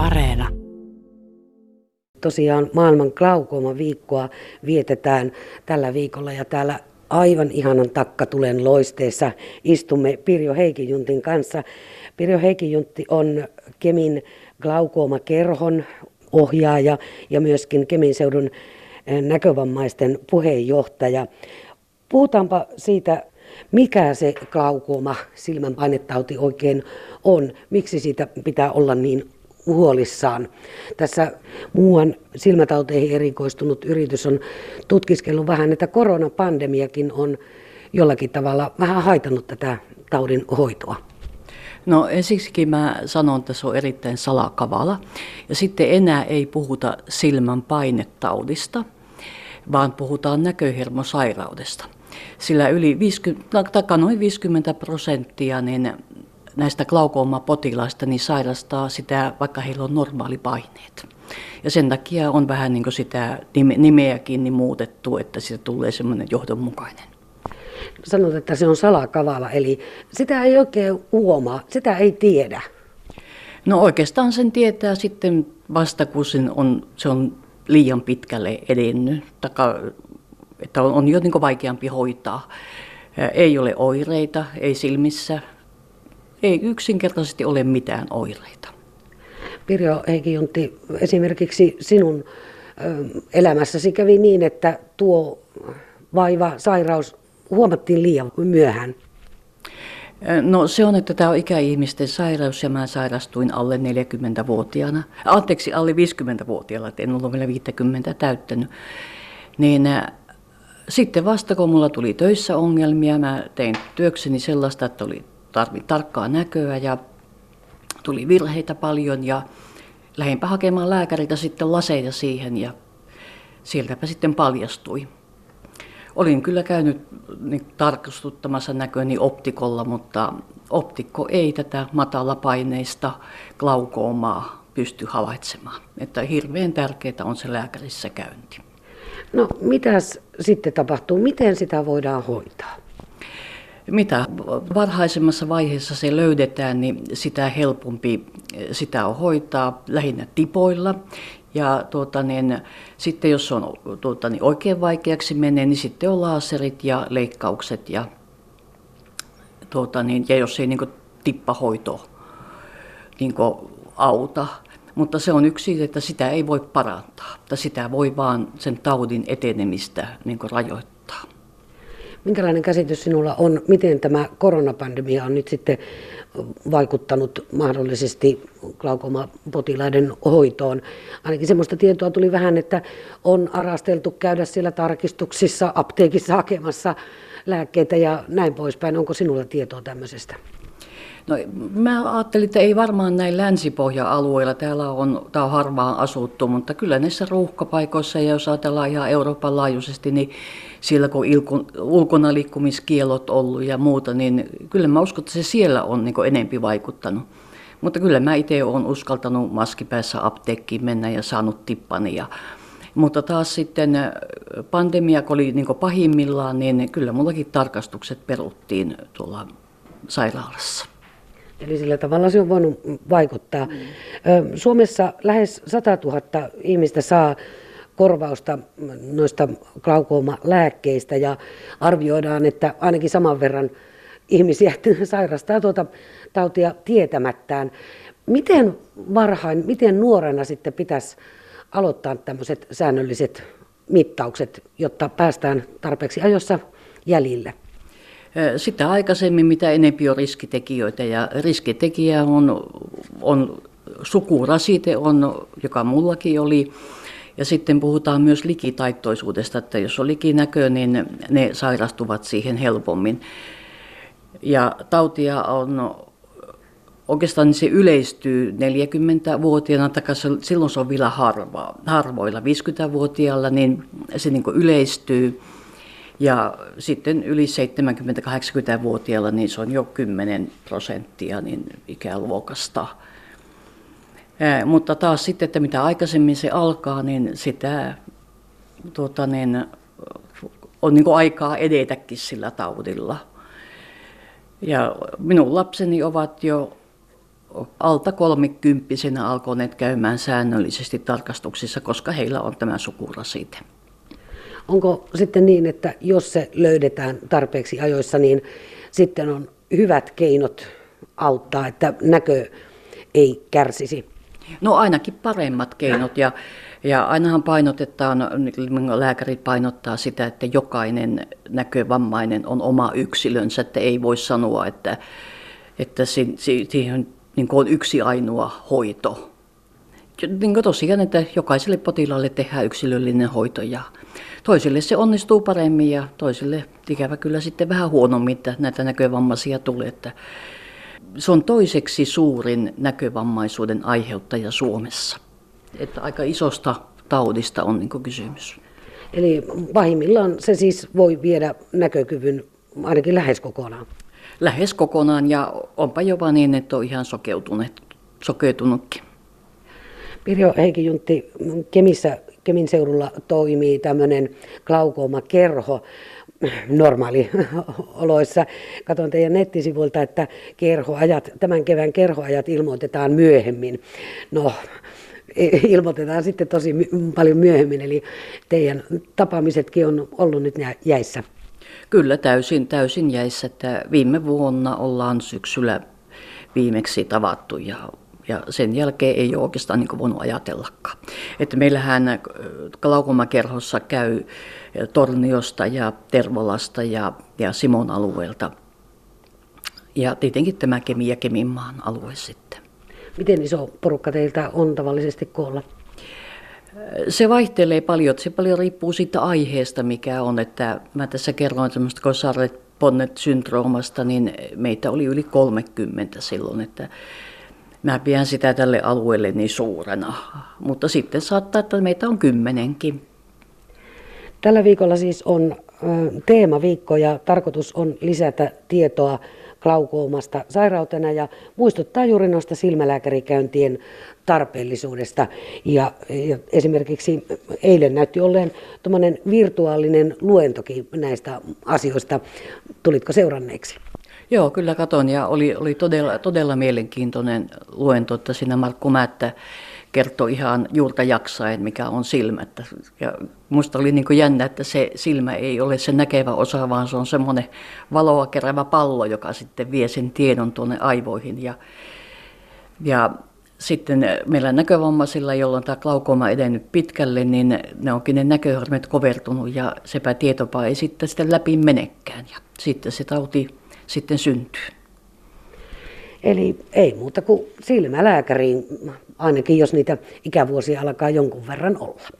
Areena. Tosiaan maailman glaukooma viikkoa vietetään tällä viikolla ja täällä aivan ihanan takkatulen loisteessa istumme Pirjo Heikijuntin kanssa. Pirjo Heikijuntti on Kemin glaukooma-kerhon ohjaaja ja myöskin Kemin seudun eh, näkövammaisten puheenjohtaja. Puhutaanpa siitä, mikä se glaukooma silmänpainetauti oikein on, miksi siitä pitää olla niin huolissaan. Tässä muuan silmätauteihin erikoistunut yritys on tutkiskellut vähän, että koronapandemiakin on jollakin tavalla vähän haitannut tätä taudin hoitoa. No ensiksikin mä sanon, että se on erittäin salakavala. Ja sitten enää ei puhuta silmän painetaudista, vaan puhutaan näköhermosairaudesta. Sillä yli 50, noin 50 prosenttia niin näistä glaukooma-potilaista niin sairastaa sitä, vaikka heillä on normaalipaineet. Ja sen takia on vähän niin sitä nimeäkin niin muutettu, että siitä tulee semmoinen johdonmukainen. Sanot, että se on salakavala, eli sitä ei oikein huomaa, sitä ei tiedä. No oikeastaan sen tietää sitten vasta, kun sen on, se on liian pitkälle edennyt, taka, että on, on jo niin vaikeampi hoitaa. Ei ole oireita, ei silmissä, ei yksinkertaisesti ole mitään oireita. Pirjo Heikijuntti, esimerkiksi sinun elämässäsi kävi niin, että tuo vaiva, sairaus huomattiin liian myöhään. No se on, että tämä on ikäihmisten sairaus ja mä sairastuin alle 40-vuotiaana. Anteeksi, alle 50-vuotiaana, että en ollut vielä 50 täyttänyt. Niin sitten vasta kun mulla tuli töissä ongelmia, mä tein työkseni sellaista, että oli tarvi tarkkaa näköä ja tuli virheitä paljon ja lähdinpä hakemaan lääkäriltä sitten laseja siihen ja sieltäpä sitten paljastui. Olin kyllä käynyt niin, tarkastuttamassa näköni optikolla, mutta optikko ei tätä matalapaineista glaukoomaa pysty havaitsemaan. Että hirveän tärkeää on se lääkärissä käynti. No mitäs sitten tapahtuu? Miten sitä voidaan hoitaa? Mitä varhaisemmassa vaiheessa se löydetään, niin sitä helpompi sitä on hoitaa lähinnä tipoilla. Ja tuota, niin, sitten jos on tuota, niin oikein vaikeaksi menee, niin sitten on laaserit ja leikkaukset. Ja, tuota, niin, ja jos ei niin kuin, tippahoito niin kuin, auta, mutta se on yksi, että sitä ei voi parantaa. Että sitä voi vaan sen taudin etenemistä niin kuin, rajoittaa. Minkälainen käsitys sinulla on, miten tämä koronapandemia on nyt sitten vaikuttanut mahdollisesti glaukomapotilaiden hoitoon? Ainakin sellaista tietoa tuli vähän, että on arasteltu käydä siellä tarkistuksissa, apteekissa hakemassa lääkkeitä ja näin poispäin. Onko sinulla tietoa tämmöisestä? No, mä ajattelin, että ei varmaan näin länsipohja-alueilla, täällä on, tää on harvaan asuttu, mutta kyllä näissä ruuhkapaikoissa, ja jos ajatellaan ihan Euroopan laajuisesti, niin siellä kun ilku, ulkona liikkumiskielot ollut ja muuta, niin kyllä mä uskon, että se siellä on niin enempi vaikuttanut. Mutta kyllä mä itse olen uskaltanut maskipäässä apteekkiin mennä ja saanut tippani. Ja, mutta taas sitten pandemia, kun oli niin pahimmillaan, niin kyllä mullakin tarkastukset peruttiin tuolla sairaalassa. Eli sillä tavalla se on voinut vaikuttaa. Mm. Suomessa lähes 100 000 ihmistä saa korvausta noista glaukooma-lääkkeistä ja arvioidaan, että ainakin saman verran ihmisiä sairastaa tuota tautia tietämättään. Miten varhain, miten nuorena sitten pitäisi aloittaa tämmöiset säännölliset mittaukset, jotta päästään tarpeeksi ajoissa jäljille? Sitä aikaisemmin, mitä enempi on riskitekijöitä. Ja riskitekijä on, on sukurasite, on, joka mullakin oli. Ja sitten puhutaan myös likitaittoisuudesta, että jos on likinäkö, niin ne sairastuvat siihen helpommin. Ja tautia on oikeastaan niin se yleistyy 40-vuotiaana, tai silloin se on vielä harva, harvoilla. 50-vuotiaalla niin se niin yleistyy ja sitten yli 70-80-vuotiailla niin se on jo 10 prosenttia niin ikäluokasta. Mutta taas sitten, että mitä aikaisemmin se alkaa, niin sitä tuota, niin, on niin aikaa edetäkin sillä taudilla. Ja minun lapseni ovat jo alta kolmikymppisenä alkoneet käymään säännöllisesti tarkastuksissa, koska heillä on tämä sukurasite. Onko sitten niin, että jos se löydetään tarpeeksi ajoissa, niin sitten on hyvät keinot auttaa, että näkö ei kärsisi? No ainakin paremmat keinot ja, ja ainahan painotetaan, lääkärit painottaa sitä, että jokainen näkövammainen on oma yksilönsä, että ei voi sanoa, että, että siihen niin on yksi ainoa hoito. Niin tosiaan, että jokaiselle potilaalle tehdään yksilöllinen hoito ja toisille se onnistuu paremmin ja toisille ikävä kyllä sitten vähän huonommin, että näitä näkövammaisia tulee. Että se on toiseksi suurin näkövammaisuuden aiheuttaja Suomessa. Että aika isosta taudista on niin kysymys. Eli pahimmillaan se siis voi viedä näkökyvyn ainakin lähes kokonaan. Lähes kokonaan ja onpa jopa niin, että on ihan sokeutunut, sokeutunutkin. Pirjo Heikki Juntti, Kemissä, Kemin seudulla toimii tämmöinen glaukooma-kerho normaalioloissa. Katson teidän nettisivuilta, että kerhoajat, tämän kevään kerhoajat ilmoitetaan myöhemmin. No, ilmoitetaan sitten tosi paljon myöhemmin, eli teidän tapaamisetkin on ollut nyt jäissä. Kyllä täysin, täysin jäissä, että viime vuonna ollaan syksyllä viimeksi tavattu ja ja sen jälkeen ei ole oikeastaan niin voinut ajatellakaan. Että meillähän äh, Klaukomakerhossa käy äh, Torniosta ja Tervolasta ja, ja Simon alueelta. Ja tietenkin tämä Kemi ja Keminmaan alue sitten. Miten iso porukka teiltä on tavallisesti koolla? Se vaihtelee paljon. Se paljon riippuu siitä aiheesta, mikä on. Että mä tässä kerroin tämmöistä Kosaret Bonnet syndroomasta, niin meitä oli yli 30 silloin. Että mä pidän sitä tälle alueelle niin suurena. Mutta sitten saattaa, että meitä on kymmenenkin. Tällä viikolla siis on teemaviikko ja tarkoitus on lisätä tietoa glaukoomasta sairautena ja muistuttaa juuri noista silmälääkärikäyntien tarpeellisuudesta. Ja, ja esimerkiksi eilen näytti olleen tuommoinen virtuaalinen luentokin näistä asioista. Tulitko seuranneeksi? Joo, kyllä katon ja oli, oli todella, todella mielenkiintoinen luento, että siinä Markku Määttä kertoi ihan juurta jaksaen, mikä on silmä. Ja musta oli niin jännä, että se silmä ei ole se näkevä osa, vaan se on semmoinen valoa kerävä pallo, joka sitten vie sen tiedon tuonne aivoihin. Ja, ja sitten meillä näkövammaisilla, jolloin tämä glaukoma edennyt pitkälle, niin ne onkin ne näköhormet kovertunut ja sepä tietopa ei sitten sitä läpi menekään. Ja sitten se tauti sitten syntyy. Eli ei muuta kuin silmälääkäriin, ainakin jos niitä ikävuosia alkaa jonkun verran olla.